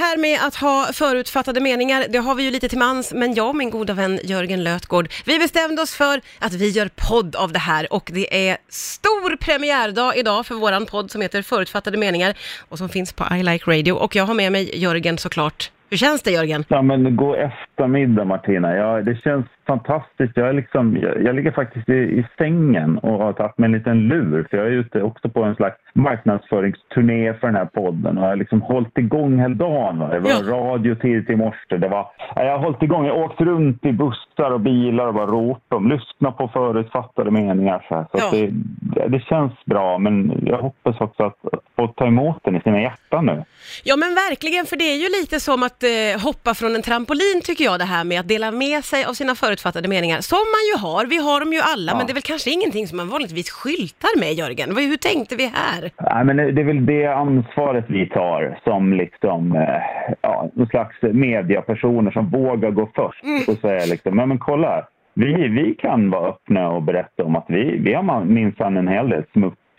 här med att ha förutfattade meningar, det har vi ju lite till mans, men jag och min goda vän Jörgen Lötgård, vi bestämde oss för att vi gör podd av det här och det är stor premiärdag idag för våran podd som heter Förutfattade meningar och som finns på I Like Radio och jag har med mig Jörgen såklart. Hur känns det Jörgen? Ja, men god eftermiddag Martina. Ja, det känns fantastiskt. Jag, är liksom, jag, jag ligger faktiskt i, i sängen och har tagit mig en liten lur. För jag är ute också på en slags marknadsföringsturné för den här podden. Och jag har liksom hållit igång hela dagen. Va? Det var Ja. radio tidigt i morse. Det var, ja, jag har hållit igång. Jag har åkt runt i bussar och bilar och bara ropat om. Lyssnat på förutfattade meningar. Så, här. så Ja. det, det känns bra. Men jag hoppas också att, få ta emot den i sina hjärtan nu. Ja men verkligen, för det är ju lite som att eh, hoppa från en trampolin tycker jag det här med att dela med sig av sina förutfattade meningar, som man ju har, vi har dem ju alla, Ja. men det är väl kanske ingenting som man vanligtvis skyltar med Jörgen. Hur tänkte vi här? Nej, men det är väl det ansvaret vi tar som liksom, eh, ja, någon slags mediapersoner som vågar gå först och säga liksom, men, men kolla, här. vi, vi kan vara öppna och berätta om att vi, vi har minsann en hel del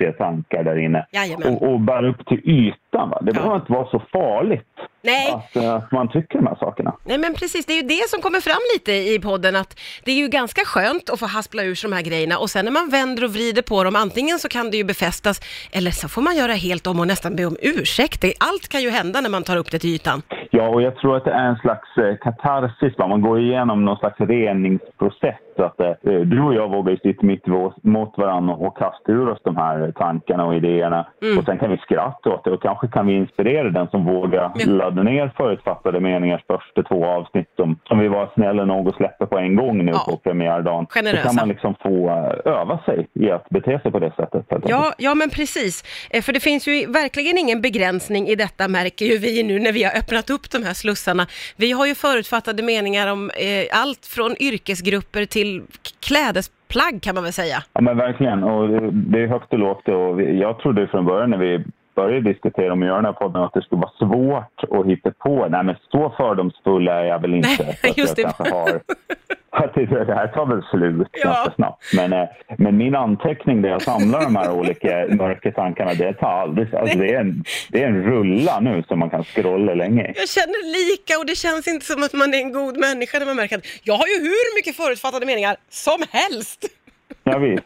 smutsiga tankar där inne. Jajamän. Och, och bara upp till ytan. Va? Det Ja. behöver inte vara så farligt Nej, att, eh, att man tycker de här sakerna. Nej men precis, det är ju det som kommer fram lite i podden att det är ju ganska skönt att få haspla ur sig de här grejerna och sen när man vänder och vrider på dem, antingen så kan det ju befästas eller så får man göra helt om och nästan be om ursäkt. Allt kan ju hända när man tar upp det till ytan. Ja, och jag tror att det är en slags eh, katarsis. Va? Man går igenom någon slags reningsprocess. Så att, eh, du och jag vågar ju sitta mitt mot varandra och kasta ur oss de här tankarna och idéerna. Mm. Och sen kan vi skratta åt det och kanske kan vi inspirera den som vågar Ja. ladda ner förutfattade meningars första två avsnitt som, som vi var snälla nog att släppa på en gång nu Ja. på premiärdagen. Generösa. Så kan man liksom få eh, öva sig i att bete sig på det sättet. Ja, ja men precis. Eh, För det finns ju verkligen ingen begränsning i detta märker ju vi nu när vi har öppnat upp de här slussarna. Vi har ju förutfattade meningar om eh, allt från yrkesgrupper till klädesplagg kan man väl säga. Ja men verkligen. Och det- är högt och lågt. Och jag trodde från början när vi började diskutera om att göra den här podden att det skulle vara svårt att hitta på. Nej men så fördomsfull är jag väl inte. Nej, just jag det. kanske har... Att det, det här tar väl slut Ja. ganska snabbt. Men, eh, men min anteckning där jag samlar de här olika mörka tankarna, det tar aldrig... Alltså det, är en, det är en rulla nu som man kan scrolla länge i. Jag känner lika och det känns inte som att man är en god människa när man märker att jag har ju hur mycket förutfattade meningar som helst. Ja, visst.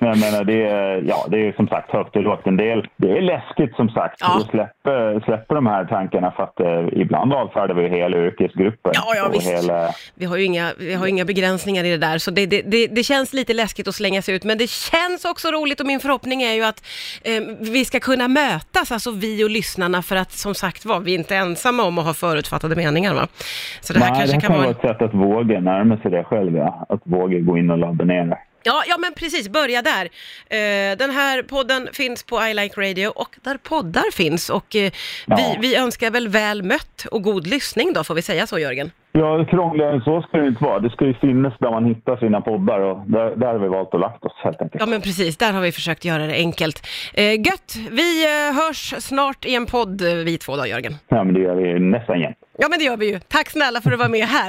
Men menar, det är, ja, det är som sagt högt och lågt. En del, det är läskigt som sagt Ja. att släppa, släppa de här tankarna för att eh, ibland avfärdar vi hela yrkesgruppen. Ja, ja, visst. Hela, Vi har ju inga, vi har inga begränsningar i det där, så det, det, det, det känns lite läskigt att slänga sig ut, men det känns också roligt och min förhoppning är ju att eh, vi ska kunna mötas, alltså vi och lyssnarna, för att som sagt var, vi är inte ensamma om att ha förutfattade meningar va. Så det här nej, kanske det här kan kan vara ett sätt att våga närma sig det själv. Ja. Att våga gå in och ladda ner det. Ja, ja men precis, börja där. Eh, den här podden finns på I Like Radio och där poddar finns och eh, Ja. vi, vi önskar väl väl mött och god lyssning då, får vi säga så Jörgen? Ja, krångligare än så ska det inte vara. Det ska ju finnas där man hittar sina poddar och där, där har vi valt att lagt oss helt enkelt. Ja men precis, där har vi försökt göra det enkelt. Eh, gött, vi eh, hörs snart i en podd eh, vi två då Jörgen. Ja, men det gör vi nästan jämt. Ja men det gör vi ju. Tack snälla för att du var med här.